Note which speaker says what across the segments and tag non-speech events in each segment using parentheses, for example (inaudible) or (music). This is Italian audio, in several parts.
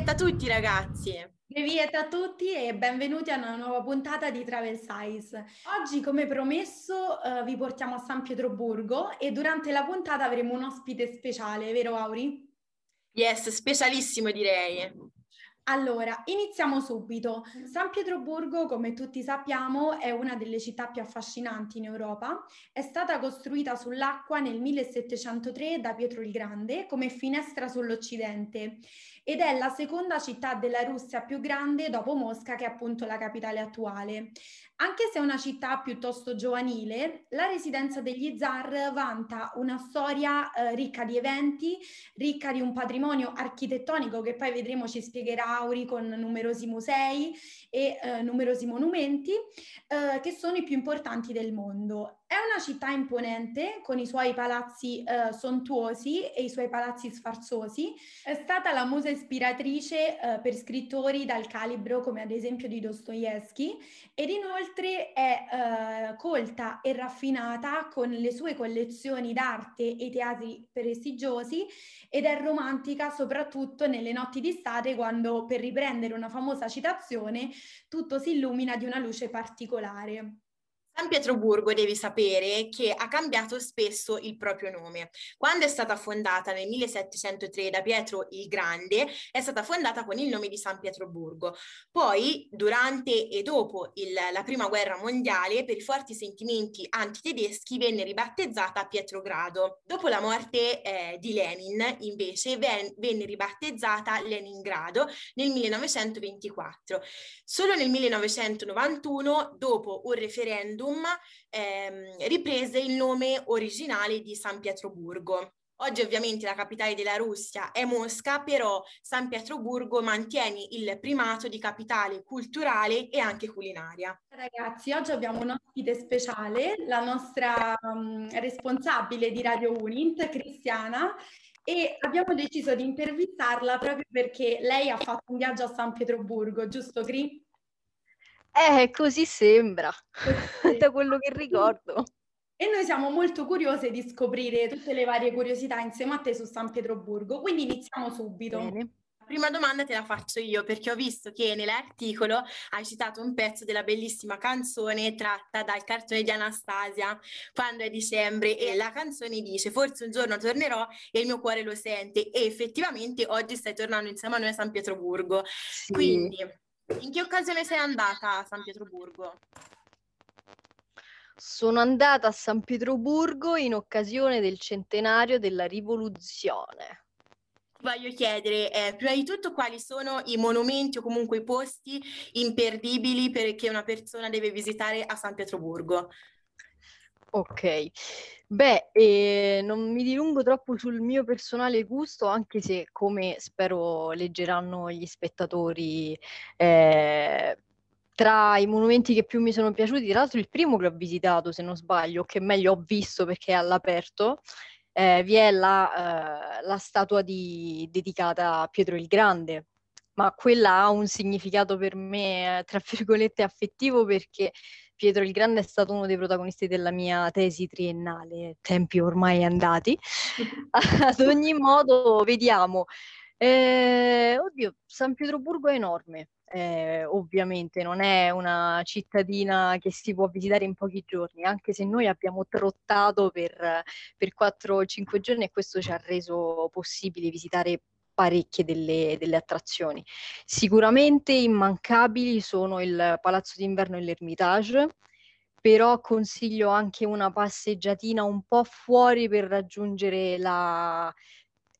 Speaker 1: Brevietta a tutti ragazzi!
Speaker 2: Brevietta a tutti e benvenuti a una nuova puntata di Travel Size. Oggi, come promesso, eh, vi portiamo a San Pietroburgo e durante la puntata avremo un ospite speciale, vero Auri?
Speaker 1: Yes, specialissimo direi.
Speaker 2: Allora, iniziamo subito. San Pietroburgo, come tutti sappiamo, è una delle città più affascinanti in Europa. È stata costruita sull'acqua nel 1703 da Pietro il Grande come finestra sull'Occidente ed è la seconda città della Russia più grande dopo Mosca, che è appunto la capitale attuale. Anche se è una città piuttosto giovanile, la residenza degli zar vanta una storia eh, ricca di eventi, ricca di un patrimonio architettonico che poi vedremo ci spiegherà Auri con numerosi musei e eh, numerosi monumenti eh, che sono i più importanti del mondo. È città imponente con i suoi palazzi eh, sontuosi e i suoi palazzi sfarzosi. È stata la musa ispiratrice eh, per scrittori dal calibro come ad esempio di Dostoevsky ed inoltre è eh, colta e raffinata con le sue collezioni d'arte e teatri prestigiosi ed è romantica soprattutto nelle notti di estate quando, per riprendere una famosa citazione, tutto si illumina di una luce particolare.
Speaker 1: San Pietroburgo devi sapere che ha cambiato spesso il proprio nome. Quando è stata fondata nel 1703 da Pietro il Grande, è stata fondata con il nome di San Pietroburgo. Poi, durante e dopo il, la Prima Guerra Mondiale, per i forti sentimenti antitedeschi, venne ribattezzata Pietrogrado. Dopo la morte eh, di Lenin, invece, ven, venne ribattezzata Leningrado nel 1924. Solo nel 1991, dopo un referendum, referendum ehm, riprese il nome originale di San Pietroburgo. Oggi ovviamente la capitale della Russia è Mosca, però San Pietroburgo mantiene il primato di capitale culturale e anche culinaria.
Speaker 2: Ragazzi, oggi abbiamo un ospite speciale, la nostra um, responsabile di Radio Unint, Cristiana, e abbiamo deciso di intervistarla proprio perché lei ha fatto un viaggio a San Pietroburgo, giusto Cri?
Speaker 3: Eh, così sembra, da (laughs) quello che ricordo.
Speaker 2: E noi siamo molto curiose di scoprire tutte le varie curiosità insieme a te su San Pietroburgo, quindi iniziamo subito.
Speaker 1: Bene. Prima domanda te la faccio io perché ho visto che nell'articolo hai citato un pezzo della bellissima canzone tratta dal cartone di Anastasia quando è dicembre e la canzone dice forse un giorno tornerò e il mio cuore lo sente e effettivamente oggi stai tornando insieme a noi a San Pietroburgo. Sì. Quindi in che occasione sei andata a San Pietroburgo?
Speaker 3: Sono andata a San Pietroburgo in occasione del centenario della rivoluzione.
Speaker 1: Voglio chiedere, eh, prima di tutto, quali sono i monumenti o comunque i posti imperdibili perché una persona deve visitare a San Pietroburgo?
Speaker 3: Ok, beh, eh, non mi dilungo troppo sul mio personale gusto, anche se, come spero leggeranno gli spettatori, eh, tra i monumenti che più mi sono piaciuti, tra l'altro il primo che ho visitato, se non sbaglio, che meglio ho visto perché è all'aperto, eh, vi è la, eh, la statua di, dedicata a Pietro il Grande, ma quella ha un significato per me, tra (laughs) virgolette, affettivo perché Pietro il Grande è stato uno dei protagonisti della mia tesi triennale, tempi ormai andati. (laughs) Ad ogni modo, vediamo. Eh, oddio, San Pietroburgo è enorme, eh, ovviamente non è una cittadina che si può visitare in pochi giorni, anche se noi abbiamo trottato per, per 4-5 giorni e questo ci ha reso possibile visitare parecchie delle, delle, attrazioni. Sicuramente immancabili sono il Palazzo d'Inverno e l'Ermitage, però consiglio anche una passeggiatina un po' fuori per raggiungere la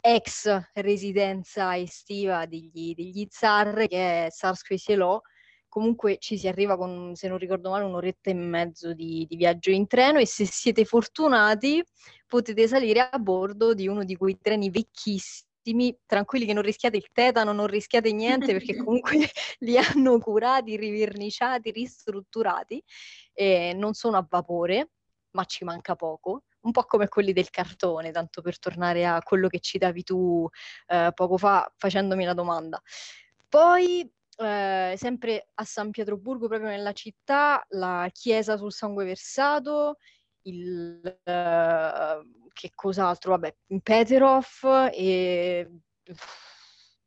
Speaker 3: ex residenza estiva degli, degli zar, che è Sarsky Selo. Comunque ci si arriva con, se non ricordo male, un'oretta e mezzo di, di viaggio in treno e se siete fortunati potete salire a bordo di uno di quei treni vecchissimi tranquilli che non rischiate il tetano, non rischiate niente perché (laughs) comunque (laughs) li hanno curati, riverniciati, ristrutturati e non sono a vapore, ma ci manca poco, un po' come quelli del cartone, tanto per tornare a quello che citavi tu eh, poco fa facendomi la domanda. Poi eh, sempre a San Pietroburgo, proprio nella città, la chiesa sul sangue versato, il, uh, che cos'altro? Vabbè, Peterov e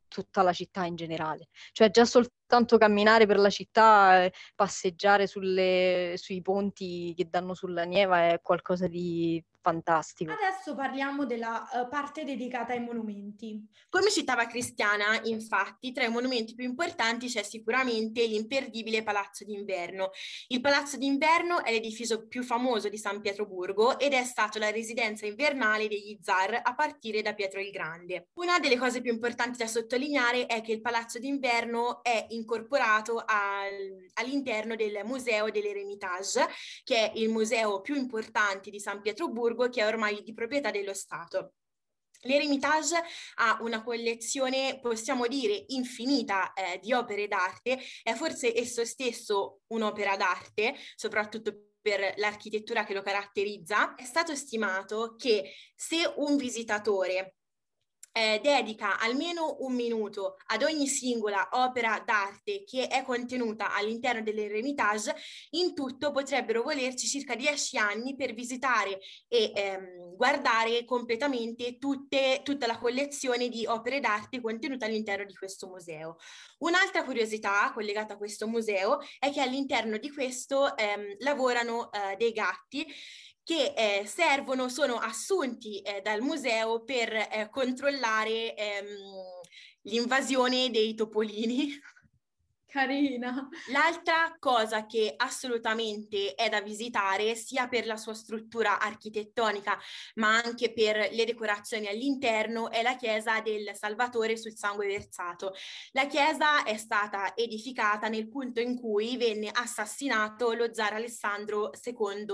Speaker 3: tutta la città in generale. Cioè già soltanto camminare per la città, passeggiare sulle, sui ponti che danno sulla Nieva è qualcosa di fantastico.
Speaker 2: Adesso parliamo della uh, parte dedicata ai monumenti.
Speaker 1: Come citava Cristiana, infatti, tra i monumenti più importanti c'è sicuramente l'imperdibile Palazzo d'Inverno. Il Palazzo d'Inverno è l'edificio più famoso di San Pietroburgo ed è stato la residenza invernale degli zar a partire da Pietro il Grande. Una delle cose più importanti da sottolineare è che il Palazzo d'Inverno è incorporato al, all'interno del Museo dell'Eremitage, che è il museo più importante di San Pietroburgo che è ormai di proprietà dello Stato. L'Eremitage ha una collezione, possiamo dire, infinita eh, di opere d'arte, è forse esso stesso un'opera d'arte, soprattutto per l'architettura che lo caratterizza. È stato stimato che se un visitatore eh, dedica almeno un minuto ad ogni singola opera d'arte che è contenuta all'interno dell'Eremitage, in tutto potrebbero volerci circa dieci anni per visitare e ehm, guardare completamente tutte, tutta la collezione di opere d'arte contenuta all'interno di questo museo. Un'altra curiosità collegata a questo museo è che all'interno di questo ehm, lavorano eh, dei gatti che eh, servono, sono assunti eh, dal museo per eh, controllare ehm, l'invasione dei topolini (laughs)
Speaker 2: Carina.
Speaker 1: L'altra cosa che assolutamente è da visitare, sia per la sua struttura architettonica, ma anche per le decorazioni all'interno, è la chiesa del Salvatore sul sangue versato. La chiesa è stata edificata nel punto in cui venne assassinato lo zar Alessandro II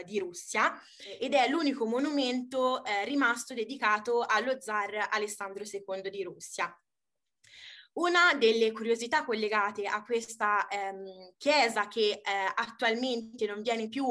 Speaker 1: eh, di Russia ed è l'unico monumento eh, rimasto dedicato allo zar Alessandro II di Russia. Una delle curiosità collegate a questa ehm, chiesa che eh, attualmente non viene più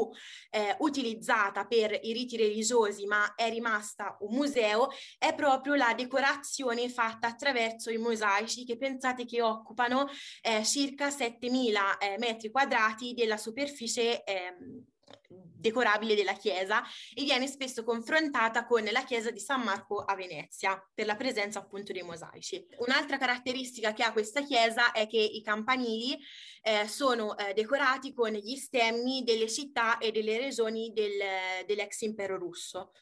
Speaker 1: eh, utilizzata per i riti religiosi ma è rimasta un museo è proprio la decorazione fatta attraverso i mosaici che pensate che occupano eh, circa 7000 eh, metri quadrati della superficie ehm, decorabile della chiesa e viene spesso confrontata con la chiesa di San Marco a Venezia per la presenza appunto dei mosaici. Un'altra caratteristica che ha questa chiesa è che i campanili eh, sono eh, decorati con gli stemmi delle città e delle regioni del, dell'ex impero russo.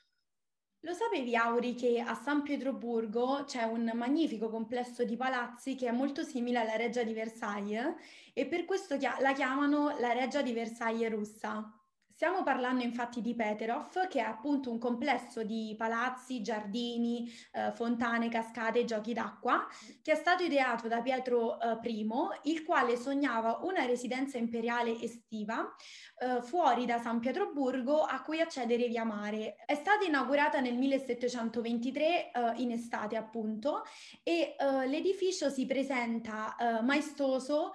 Speaker 2: Lo sapevi, Auri, che a San Pietroburgo c'è un magnifico complesso di palazzi che è molto simile alla Reggia di Versailles e per questo la chiamano la Reggia di Versailles russa? Stiamo parlando infatti di Peterov, che è appunto un complesso di palazzi, giardini, eh, fontane, cascate, giochi d'acqua, che è stato ideato da Pietro eh, I, il quale sognava una residenza imperiale estiva eh, fuori da San Pietroburgo a cui accedere via mare. È stata inaugurata nel 1723 eh, in estate appunto e eh, l'edificio si presenta eh, maestoso,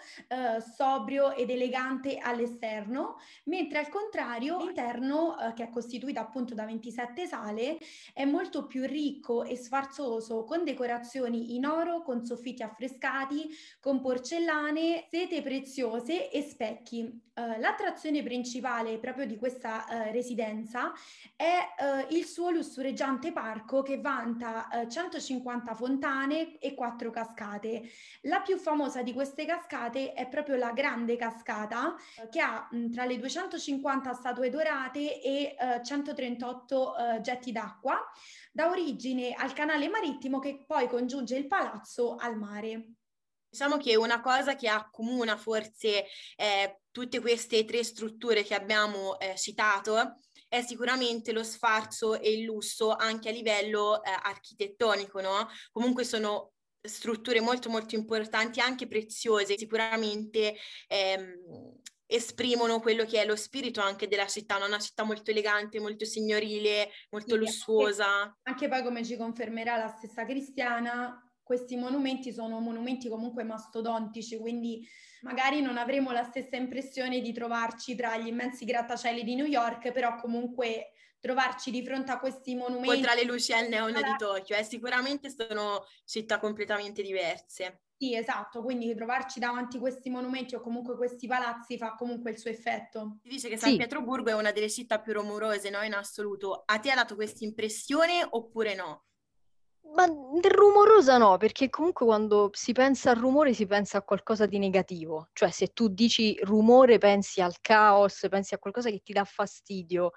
Speaker 2: sobrio ed elegante all'esterno, mentre al contrario contrario, l'interno, eh, che è costituito appunto da 27 sale, è molto più ricco e sfarzoso, con decorazioni in oro, con soffitti affrescati, con porcellane, sete preziose e specchi. Uh, l'attrazione principale proprio di questa uh, residenza è uh, il suo lussureggiante parco che vanta 150 fontane e 4 cascate. La più famosa di queste cascate è proprio la Grande Cascata che ha mh, tra le 250 statue dorate e eh, 138 eh, getti d'acqua, da origine al canale marittimo che poi congiunge il palazzo al mare.
Speaker 1: Diciamo che una cosa che accomuna forse eh, tutte queste tre strutture che abbiamo eh, citato è sicuramente lo sfarzo e il lusso anche a livello eh, architettonico, no? Comunque sono strutture molto molto importanti, anche preziose, sicuramente ehm, esprimono quello che è lo spirito anche della città, una città molto elegante, molto signorile, molto sì, lussuosa.
Speaker 2: Anche, anche poi come ci confermerà la stessa Cristiana, questi monumenti sono monumenti comunque mastodontici, quindi magari non avremo la stessa impressione di trovarci tra gli immensi grattacieli di New York, però comunque trovarci di fronte a questi monumenti... Poi
Speaker 1: tra le luci al neon di Tokyo, eh, sicuramente sono città completamente diverse.
Speaker 2: Sì, esatto, quindi trovarci davanti questi monumenti o comunque questi palazzi fa comunque il suo effetto.
Speaker 1: Si dice che San sì. Pietroburgo è una delle città più rumorose, no? In assoluto. A te ha dato questa impressione oppure no?
Speaker 3: Ma del rumorosa no, perché comunque quando si pensa al rumore si pensa a qualcosa di negativo, cioè se tu dici rumore pensi al caos, pensi a qualcosa che ti dà fastidio.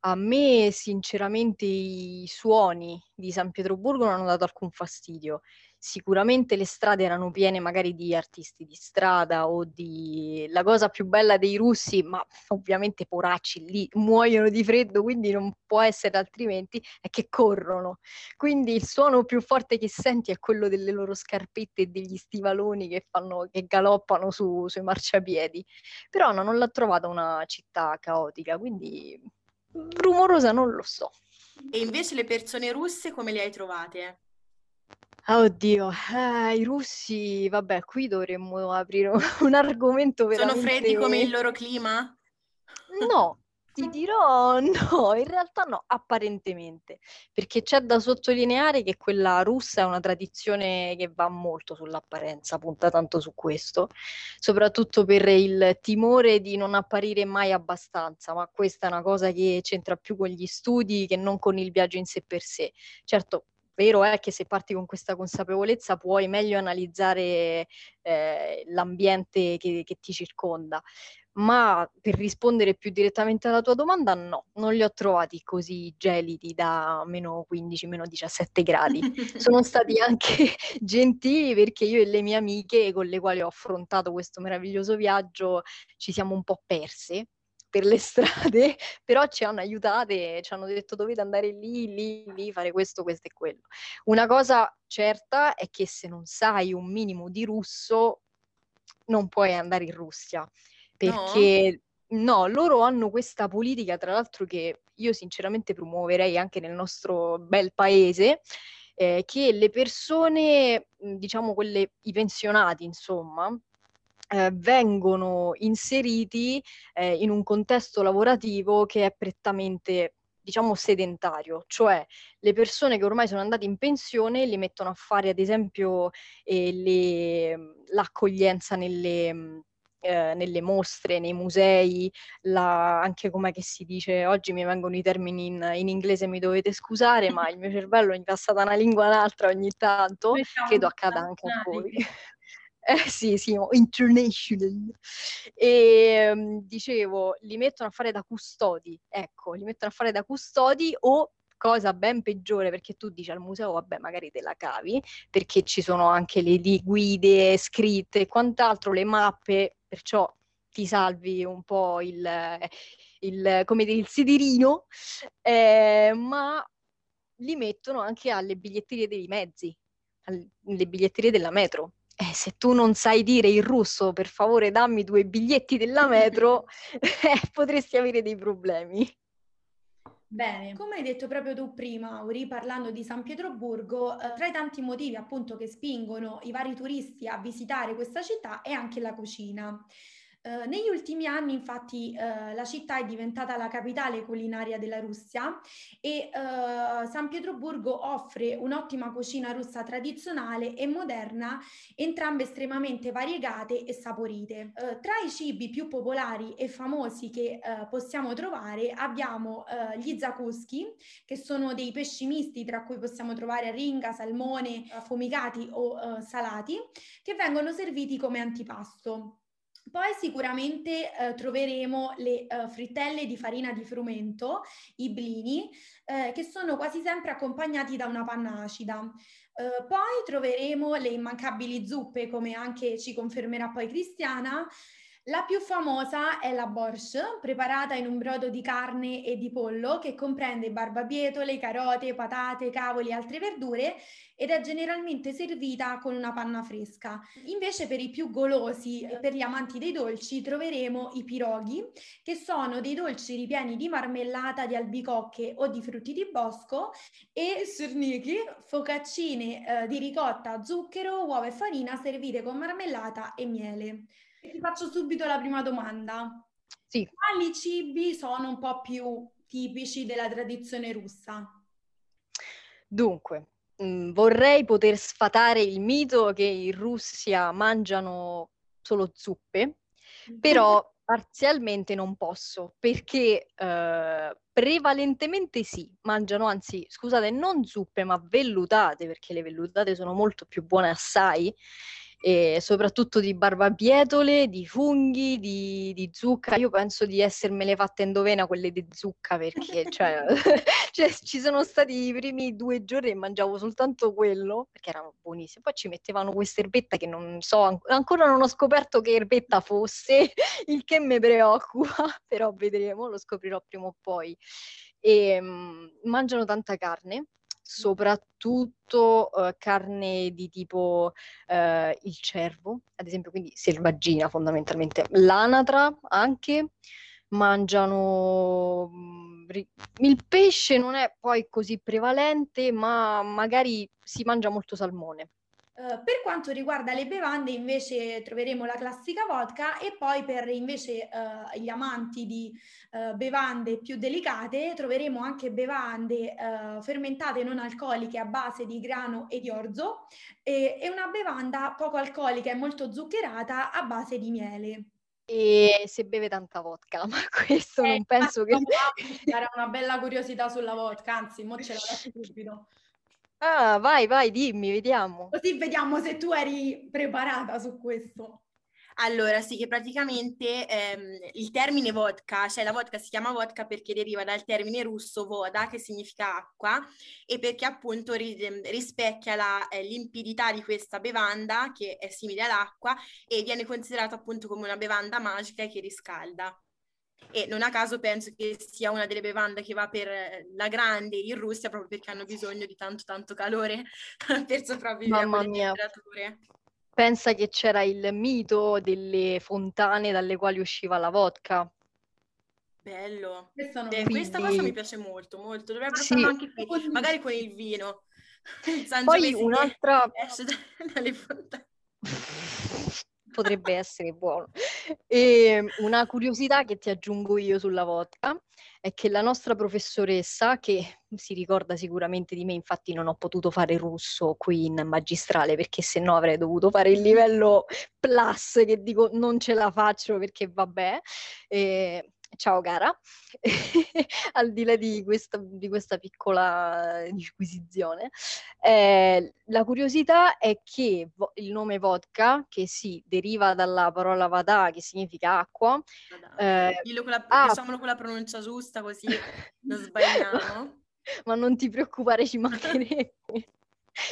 Speaker 3: A me sinceramente i suoni di San Pietroburgo non hanno dato alcun fastidio sicuramente le strade erano piene magari di artisti di strada o di... La cosa più bella dei russi, ma ovviamente poracci lì muoiono di freddo, quindi non può essere altrimenti, è che corrono. Quindi il suono più forte che senti è quello delle loro scarpette e degli stivaloni che, fanno, che galoppano su, sui marciapiedi. Però no, non l'ho trovata una città caotica, quindi rumorosa non lo so.
Speaker 1: E invece le persone russe come le hai trovate?
Speaker 3: Oddio, eh, i russi, vabbè, qui dovremmo aprire un (laughs) argomento
Speaker 1: Sono freddi come il loro clima?
Speaker 3: No, ti dirò (laughs) no, in realtà no, apparentemente, perché c'è da sottolineare che quella russa è una tradizione che va molto sull'apparenza, punta tanto su questo, soprattutto per il timore di non apparire mai abbastanza, ma questa è una cosa che c'entra più con gli studi che non con il viaggio in sé per sé. Certo, Vero è che se parti con questa consapevolezza puoi meglio analizzare eh, l'ambiente che, che ti circonda, ma per rispondere più direttamente alla tua domanda, no, non li ho trovati così gelidi da meno 15, meno 17 gradi. (laughs) Sono stati anche (laughs) gentili perché io e le mie amiche con le quali ho affrontato questo meraviglioso viaggio ci siamo un po' perse per le (laughs) strade, però ci hanno aiutate, ci hanno detto dovete andare lì, lì, lì, fare questo, questo e quello. Una cosa certa è che se non sai un minimo di russo, non puoi andare in Russia, perché no, no loro hanno questa politica, tra l'altro, che io sinceramente promuoverei anche nel nostro bel paese, eh, che le persone, diciamo quelle, i pensionati, insomma, eh, vengono inseriti eh, in un contesto lavorativo che è prettamente diciamo sedentario, cioè le persone che ormai sono andate in pensione li mettono a fare ad esempio eh, le, l'accoglienza nelle, eh, nelle mostre, nei musei, la, anche come si dice, oggi mi vengono i termini in, in, inglese, mi dovete scusare, ma il mio cervello mi passa da una lingua all'altra ogni tanto, credo accada anche a voi. (laughs) Eh, sì, sì, international. E um, dicevo, li mettono a fare da custodi, ecco, li mettono a fare da custodi o cosa ben peggiore perché tu dici al museo vabbè magari te la cavi perché ci sono anche le, le guide scritte e quant'altro, le mappe, perciò ti salvi un po' il, il, come dire, il sidirino, eh, ma li mettono anche alle biglietterie dei mezzi, alle biglietterie della metro eh, se tu non sai dire in russo, per favore dammi due biglietti della metro, (laughs) (laughs) eh, potresti avere dei problemi.
Speaker 2: Bene, come hai detto proprio tu prima, Auri, parlando di San Pietroburgo, eh, tra i tanti motivi appunto che spingono i vari turisti a visitare questa città è anche la cucina. Eh, negli ultimi anni infatti uh, la città è diventata la capitale culinaria della Russia e uh, San Pietroburgo offre un'ottima cucina russa tradizionale e moderna, entrambe estremamente variegate e saporite. tra i cibi più popolari e famosi che possiamo trovare abbiamo gli zakuski, che sono dei pesci misti tra cui possiamo trovare ringa, salmone, affumicati o salati, che vengono serviti come antipasto. Poi sicuramente eh, troveremo le uh, frittelle di farina di frumento, i blini, eh, che sono quasi sempre accompagnati da una panna acida. Uh, poi troveremo le immancabili zuppe, come anche ci confermerà poi Cristiana, la più famosa è la borscht, preparata in un brodo di carne e di pollo che comprende barbabietole, carote, patate, cavoli e altre verdure ed è generalmente servita con una panna fresca. Invece per i più golosi e per gli amanti dei dolci troveremo i piroghi, che sono dei dolci ripieni di marmellata di albicocche o di frutti di bosco e surniki, focaccine eh, di ricotta, zucchero, uova e farina servite con marmellata e miele. Ti faccio subito la prima domanda.
Speaker 3: Sì.
Speaker 2: Quali cibi sono un po' più tipici della tradizione russa?
Speaker 3: Dunque, mh, mm, vorrei poter sfatare il mito che in Russia mangiano solo zuppe, però Parzialmente non posso, perché eh, prevalentemente sì, mangiano, anzi, scusate, non zuppe, ma vellutate, perché le vellutate sono molto più buone assai, e soprattutto di barbabietole, di funghi, di, di, zucca. Io penso di essermele fatte endovena quelle di zucca perché cioè, (laughs) cioè, ci sono stati i primi due giorni e mangiavo soltanto quello perché erano buonissime. Poi ci mettevano questa erbetta che non so, ancora non ho scoperto che erbetta fosse, (laughs) il che mi preoccupa, (laughs) però vedremo, lo scoprirò prima o poi. E, um, mangiano tanta carne soprattutto uh, carne di tipo uh, il cervo, ad esempio, quindi selvaggina fondamentalmente, l'anatra anche, mangiano mm, il pesce non è poi così prevalente, ma magari si mangia molto salmone.
Speaker 2: Uh, per quanto riguarda le bevande invece troveremo la classica vodka e poi per invece uh, gli amanti di uh, bevande più delicate troveremo anche bevande fermentate non alcoliche a base di grano e di orzo e, e una bevanda poco alcolica e molto zuccherata a base di miele.
Speaker 3: E se beve tanta vodka, (laughs) ma questo eh, non penso che...
Speaker 2: Era (laughs) una bella curiosità sulla vodka, anzi, mo ce l'ho subito.
Speaker 3: Ah, vai, vai, dimmi, vediamo.
Speaker 2: Così vediamo se tu eri preparata su questo.
Speaker 1: Allora, sì, che praticamente ehm, il termine vodka, cioè la vodka si chiama vodka perché deriva dal termine russo voda, che significa acqua, e perché appunto ri- ehm, rispecchia la, eh, limpidità di questa bevanda, che è simile all'acqua, e viene considerata appunto come una bevanda magica che riscalda e non a caso penso che sia una delle bevande che va per la grande in Russia proprio perché hanno bisogno di tanto tanto calore (laughs) per sopravvivere
Speaker 3: Mamma a quelle mia. temperature. Pensa che c'era il mito delle fontane dalle quali usciva la vodka.
Speaker 1: Bello. Questa, Beh, Quindi... questa cosa mi piace molto, molto. Dovrebbero sì. farlo anche qui, magari con il vino. (laughs)
Speaker 3: Poi un'altra... Esce (laughs) dalle fontane potrebbe essere buono. E ehm, una curiosità che ti aggiungo io sulla vodka è che la nostra professoressa, che si ricorda sicuramente di me, infatti non ho potuto fare russo qui in magistrale perché se no avrei dovuto fare il livello plus che dico non ce la faccio perché vabbè. Eh, ciao cara, (laughs) al di là di questa, di questa piccola disquisizione, eh, la curiosità è che vo- il nome vodka, che si deriva dalla parola vada, che significa acqua,
Speaker 1: eh, con la, ah, diciamolo con la pronuncia giusta così non sbagliamo. (laughs)
Speaker 3: Ma non ti preoccupare, ci (laughs) mancherebbe.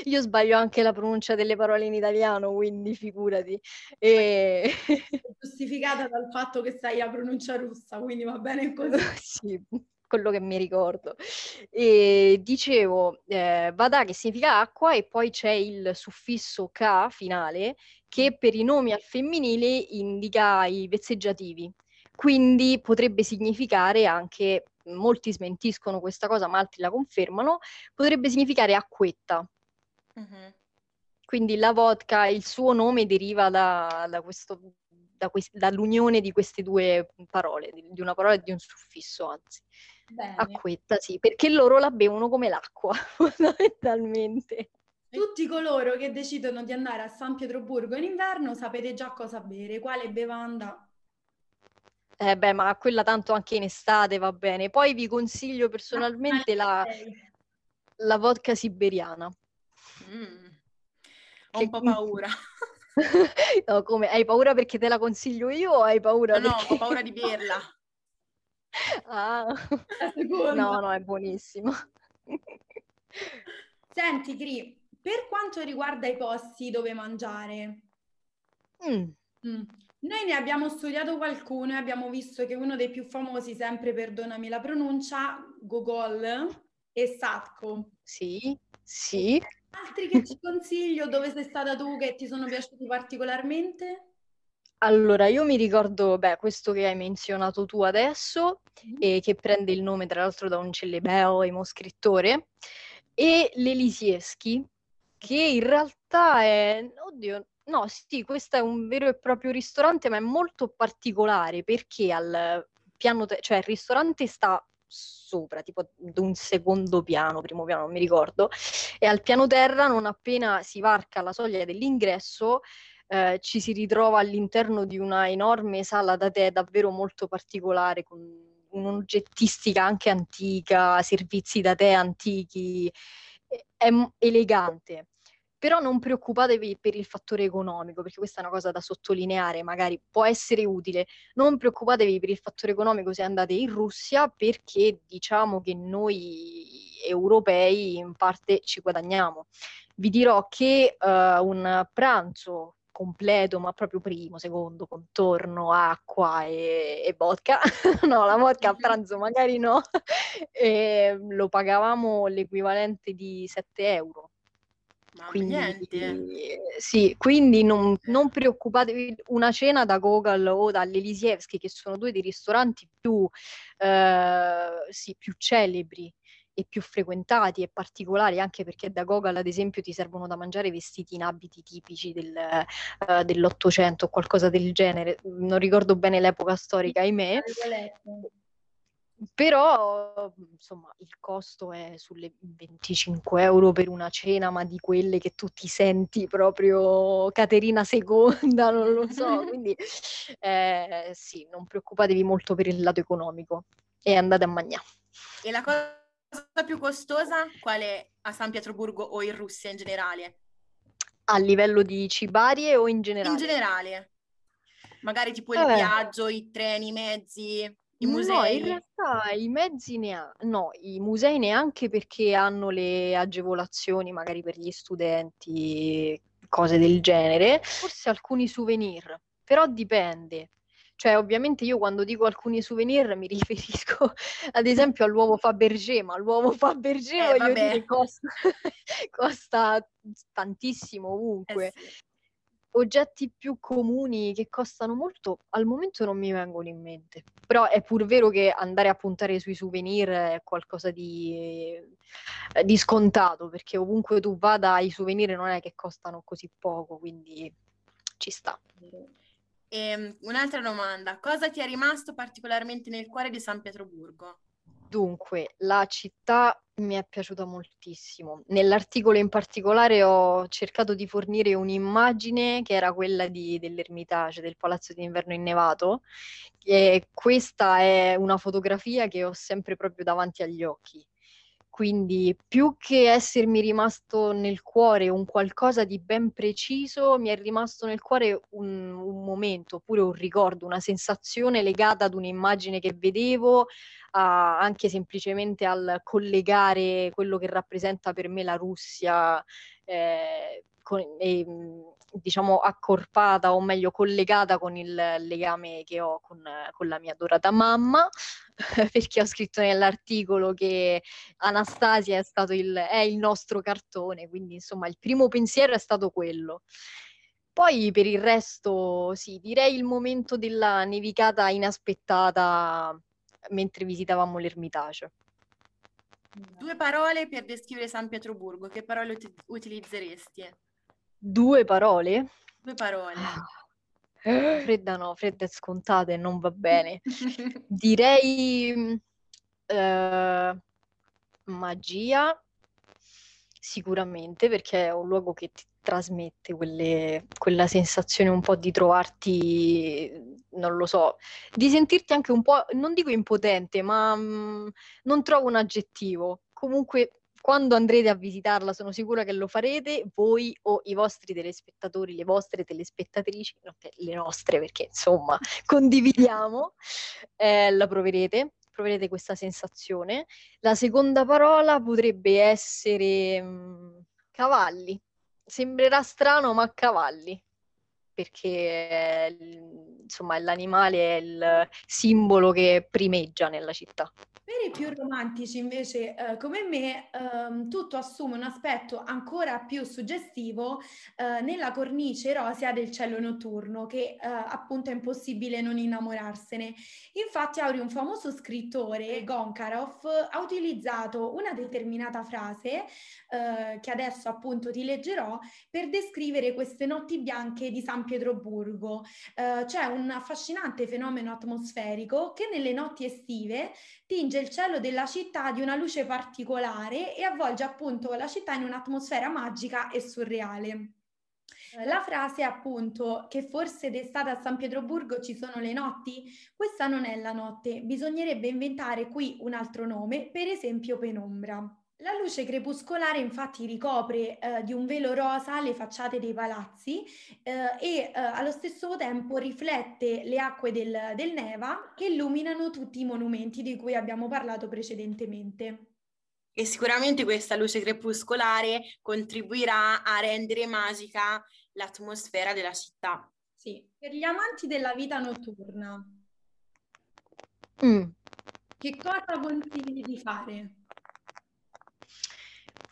Speaker 3: Io sbaglio anche la pronuncia delle parole in italiano, quindi figurati. E...
Speaker 2: Giustificata dal fatto che sai la pronuncia russa, quindi va bene così. (laughs)
Speaker 3: sì, quello che mi ricordo. E dicevo, eh, vada che significa acqua e poi c'è il suffisso ka finale che per i nomi al femminile indica i vezzeggiativi. Quindi potrebbe significare anche, molti smentiscono questa cosa ma altri la confermano, potrebbe significare acquetta. Uh-huh. Quindi la vodka, il suo nome deriva da, da questo, da quest- dall'unione di queste due parole, di, una parola e di un suffisso, anzi. Bene. Acquetta, sì, perché loro la bevono come l'acqua, (laughs) fondamentalmente.
Speaker 2: Tutti coloro che decidono di andare a San Pietroburgo in inverno sapete già cosa bere, quale bevanda.
Speaker 3: Eh beh, ma quella tanto anche in estate va bene. Poi vi consiglio personalmente la, la vodka siberiana. Mm.
Speaker 1: Ho un po' paura. (laughs)
Speaker 3: no, come? Hai paura perché te la consiglio io o hai paura
Speaker 1: no,
Speaker 3: perché...
Speaker 1: No, ho paura di (laughs) berla.
Speaker 3: ah. No, no, è buonissimo. (laughs)
Speaker 2: Senti, Cri, per quanto riguarda i posti dove mangiare, mm. Mm. noi ne abbiamo studiato qualcuno e abbiamo visto che uno dei più famosi, sempre perdonami la pronuncia, Gogol e Satko.
Speaker 3: Sì, sì.
Speaker 2: Altri che ci consiglio, dove sei stata tu che ti sono piaciuti particolarmente?
Speaker 3: Allora, io mi ricordo, beh, questo che hai menzionato tu adesso, mm-hmm. e che prende il nome tra l'altro da un celeberrimo scrittore, e l'Elisieschi, che in realtà è, oddio, no, sì, questo è un vero e proprio ristorante, ma è molto particolare perché al piano, te- cioè il ristorante sta sopra, tipo un secondo piano, primo piano, non mi ricordo, e al piano terra, non appena si varca la soglia dell'ingresso, eh, ci si ritrova all'interno di una enorme sala da tè davvero molto particolare, con un'oggettistica anche antica, servizi da tè antichi, è elegante. Però non preoccupatevi per il fattore economico, perché questa è una cosa da sottolineare, magari può essere utile. Non preoccupatevi per il fattore economico se andate in Russia, perché diciamo che noi europei in parte ci guadagniamo. Vi dirò che uh, un pranzo completo, ma proprio primo, secondo, contorno, acqua e, e vodka. (laughs) no, la vodka a pranzo magari no. (laughs) e lo pagavamo l'equivalente di 7 euro.
Speaker 1: Ma quindi.
Speaker 3: Sì, quindi non, non, preoccupatevi, una cena da Gogol o dall'Elisievski, che sono due dei ristoranti più, eh, sì, più celebri e più frequentati e particolari, anche perché da Gogol, ad esempio, ti servono da mangiare vestiti in abiti tipici del, uh, dell'Ottocento o qualcosa del genere. Non ricordo bene l'epoca storica, ahimè. Però, insomma, il costo è sulle 25 euro per una cena, ma di quelle che tu ti senti proprio Caterina II, (laughs) non lo so. (laughs) Quindi, eh, sì, non preoccupatevi molto per il lato economico e andate a mangiare.
Speaker 1: E la cosa più costosa qual è a San Pietroburgo o in Russia in generale?
Speaker 3: A livello di cibarie o in generale?
Speaker 1: In generale. Magari tipo il eh. viaggio, i treni, i mezzi, i musei.
Speaker 3: No, in realtà i mezzi ne ha, no, i musei neanche perché hanno le agevolazioni magari per gli studenti, cose del genere. Forse alcuni souvenir, però dipende. Cioè, ovviamente io quando dico alcuni souvenir mi (laughs) riferisco ad esempio all'uovo Fabergé, ma l'uovo Fabergé eh, voglio dire costa, (laughs) costa tantissimo ovunque. Eh sì. Oggetti più comuni che costano molto, al momento non mi vengono in mente. Però è pur vero che andare a puntare sui souvenir è qualcosa di, di scontato, perché ovunque tu vada i souvenir non è che costano così poco, quindi ci sta.
Speaker 1: E, ehm, un'altra domanda, cosa ti è rimasto particolarmente nel cuore di San Pietroburgo?
Speaker 3: Dunque, la città mi è piaciuta moltissimo. Nell'articolo in particolare ho cercato di fornire un'immagine che era quella di, dell'Ermitage, del Palazzo d'inverno innevato. E questa è una fotografia che ho sempre proprio davanti agli occhi. Quindi più che essermi rimasto nel cuore un qualcosa di ben preciso, mi è rimasto nel cuore un, un momento, oppure un ricordo, una sensazione legata ad un'immagine che vedevo, a, anche semplicemente al collegare quello che rappresenta per me la Russia eh, con, e, diciamo accorpata o meglio collegata con il legame che ho con, con la mia adorata mamma (laughs) perché ho scritto nell'articolo che Anastasia è il, è il nostro cartone, quindi insomma il primo pensiero è stato quello. Poi per il resto, sì, direi il momento della nevicata inaspettata mentre visitavamo l'Ermitage.
Speaker 1: Due parole per descrivere San Pietroburgo, che parole ut- utilizzeresti?
Speaker 3: Due parole?
Speaker 1: Due parole. Ah.
Speaker 3: Fredda no, fredda e scontata e non va bene. (laughs) Direi eh, magia, sicuramente, perché è un luogo che ti trasmette quelle, quella sensazione un po' di trovarti, non lo so, di sentirti anche un po', non dico impotente, ma mh, mm, non trovo un aggettivo. Comunque quando andrete a visitarla sono sicura che lo farete voi o i vostri telespettatori, le vostre telespettatrici, le nostre perché insomma (laughs) condividiamo, eh, la proverete, proverete questa sensazione. La seconda parola potrebbe essere mh, mm, cavalli. Sembrerà strano, ma cavalli perché insomma l'animale è il simbolo che primeggia nella città.
Speaker 2: Per i più romantici invece eh, come me ehm, tutto assume un aspetto ancora più suggestivo eh, nella cornice rosea del cielo notturno che eh, appunto è impossibile non innamorarsene. Infatti Auri, un famoso scrittore, Gonkarov, ha utilizzato una determinata frase eh, che adesso appunto ti leggerò per descrivere queste notti bianche di San Pietroburgo. Eh, c'è un affascinante fenomeno atmosferico che nelle notti estive tinge il cielo della città di una luce particolare e avvolge appunto la città in un'atmosfera magica e surreale. La frase appunto che forse d'estate a San Pietroburgo ci sono le notti, questa non è la notte, bisognerebbe inventare qui un altro nome, per esempio penombra. La luce crepuscolare infatti ricopre eh, di un velo rosa le facciate dei palazzi eh, e eh, allo stesso tempo riflette le acque del, del Neva che illuminano tutti i monumenti di cui abbiamo parlato precedentemente.
Speaker 1: E sicuramente questa luce crepuscolare contribuirà a rendere magica l'atmosfera della città.
Speaker 2: Sì, per gli amanti della vita notturna,
Speaker 3: Mm.
Speaker 2: che cosa consigli di fare?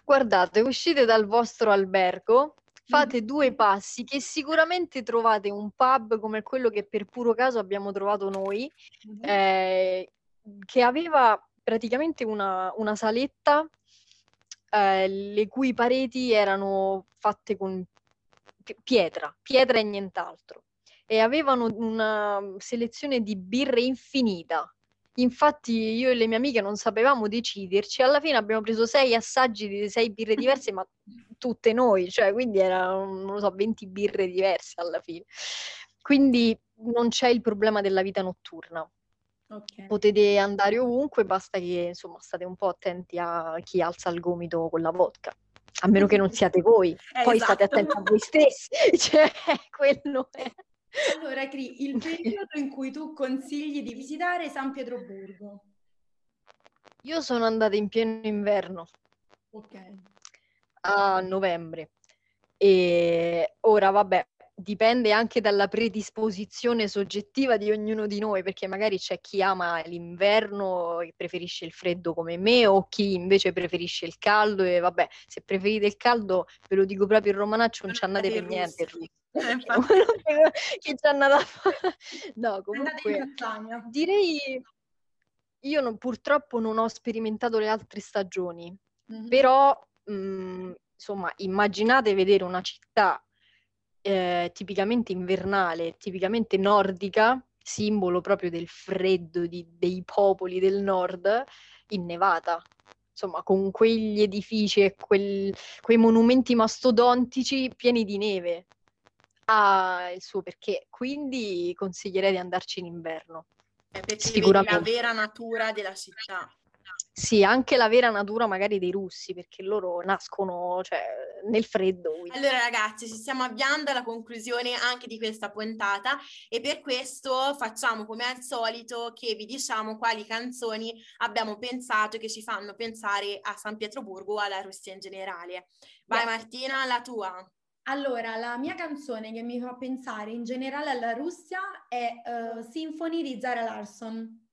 Speaker 3: Guardate, uscite dal vostro albergo, fate due passi che sicuramente trovate un pub come quello che per puro caso abbiamo trovato noi,
Speaker 2: Mhm.
Speaker 3: eh, che aveva praticamente una, una saletta eh, le cui pareti erano fatte con pi- pietra, pietra e nient'altro. E avevano una selezione di birre infinita. Infatti io e le mie amiche non sapevamo deciderci, alla fine abbiamo preso sei assaggi di sei birre diverse, ma tutte noi, cioè quindi erano, non lo so, 20 birre diverse alla fine. Quindi non c'è il problema della vita notturna.
Speaker 2: Ok.
Speaker 3: Potete andare ovunque, basta che insomma state un po' attenti a chi alza il gomito con la vodka. A meno che non siate voi, (laughs)
Speaker 1: Eh,
Speaker 3: poi state
Speaker 1: esatto.
Speaker 3: attenti a voi stessi, (laughs) cioè quello è.
Speaker 2: Allora, Cri, il periodo in cui tu consigli di visitare San Pietroburgo.
Speaker 3: Io sono andata in pieno inverno
Speaker 2: Ok.
Speaker 3: a novembre e ora vabbè, dipende anche dalla predisposizione soggettiva di ognuno di noi, perché magari c'è chi ama l'inverno e preferisce il freddo come me o chi invece preferisce il caldo e vabbè, se preferite il caldo, ve lo dico proprio in romanaccio, non ci andate per niente.
Speaker 1: Eh. (laughs)
Speaker 3: Chi ci è andata a fare? No,
Speaker 2: Andate
Speaker 3: comunque direi io non- purtroppo non ho sperimentato le altre stagioni,
Speaker 2: Mhm.
Speaker 3: però mh, insomma immaginate vedere una città eh, tipicamente invernale, tipicamente nordica, simbolo proprio del freddo di- dei popoli del nord, innevata. Insomma, con quegli edifici e quel- quei monumenti mastodontici pieni di neve. Ha il suo perché, quindi consiglierei di andarci in inverno.
Speaker 1: Perché vedi la
Speaker 3: Sicuramente.
Speaker 1: vera natura della città.
Speaker 3: Sì, anche la vera natura magari dei russi, perché loro nascono, cioè, nel freddo. quindi-
Speaker 1: Allora ragazzi, ci stiamo avviando alla conclusione anche di questa puntata e per questo facciamo come al solito che vi diciamo quali canzoni abbiamo pensato che ci fanno pensare a San Pietroburgo o alla Russia in generale. Vai
Speaker 2: Yes.
Speaker 1: Martina, la tua.
Speaker 2: Allora, la mia canzone che mi fa pensare in generale alla Russia è eh, Symphony di Zara Larsson.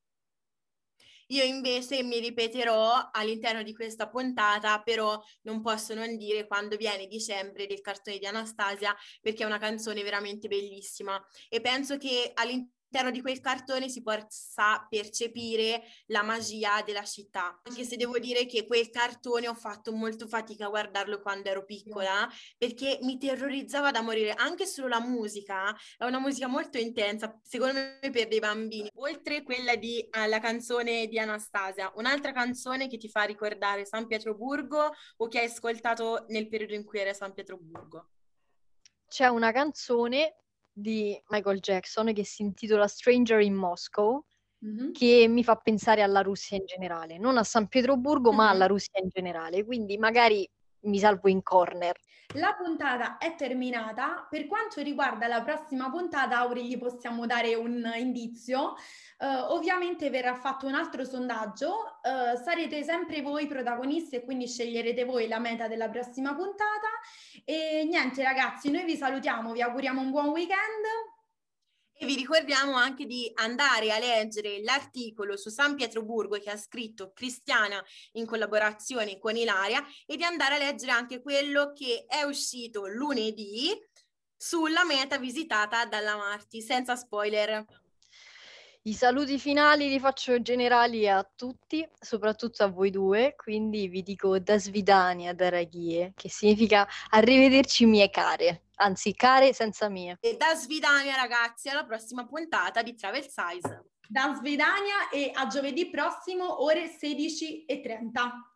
Speaker 1: Io invece mi ripeterò all'interno di questa puntata, però non posso non dire quando viene dicembre del cartone di Anastasia, perché è una canzone veramente bellissima. E penso che all'interno di quel cartone si possa percepire la magia della città. Anche se devo dire che quel cartone ho fatto molto fatica a guardarlo quando ero piccola, perché mi terrorizzava da morire. Anche solo la musica è una musica molto intensa, secondo me per dei bambini. Oltre quella di eh, la canzone di Anastasia, un'altra canzone che ti fa ricordare San Pietroburgo o che hai ascoltato nel periodo in cui eri a San Pietroburgo?
Speaker 3: C'è una canzone di Michael Jackson che si intitola Stranger in Moscow,
Speaker 2: Mhm.
Speaker 3: che mi fa pensare alla Russia in generale, non a San Pietroburgo, ma
Speaker 1: Mhm.
Speaker 3: alla Russia in generale, quindi magari mi salvo in corner.
Speaker 2: La puntata è terminata. Per quanto riguarda la prossima puntata, Auri, gli possiamo dare un indizio. Eh, ovviamente verrà fatto un altro sondaggio. Eh, sarete sempre voi protagonisti e quindi sceglierete voi la meta della prossima puntata. E niente, ragazzi, noi vi salutiamo, vi auguriamo un buon weekend.
Speaker 1: E vi ricordiamo anche di andare a leggere l'articolo su San Pietroburgo che ha scritto Cristiana in collaborazione con Ilaria e di andare a leggere anche quello che è uscito lunedì sulla meta visitata dalla Marti, senza spoiler.
Speaker 3: I saluti finali li faccio generali a tutti, soprattutto a voi due, quindi vi dico da svidania, daragie, che significa arrivederci mie care, anzi care senza mie.
Speaker 1: E da Svidania ragazzi alla prossima puntata di Travel Size.
Speaker 2: Da Svedania e a giovedì prossimo ore 16.30.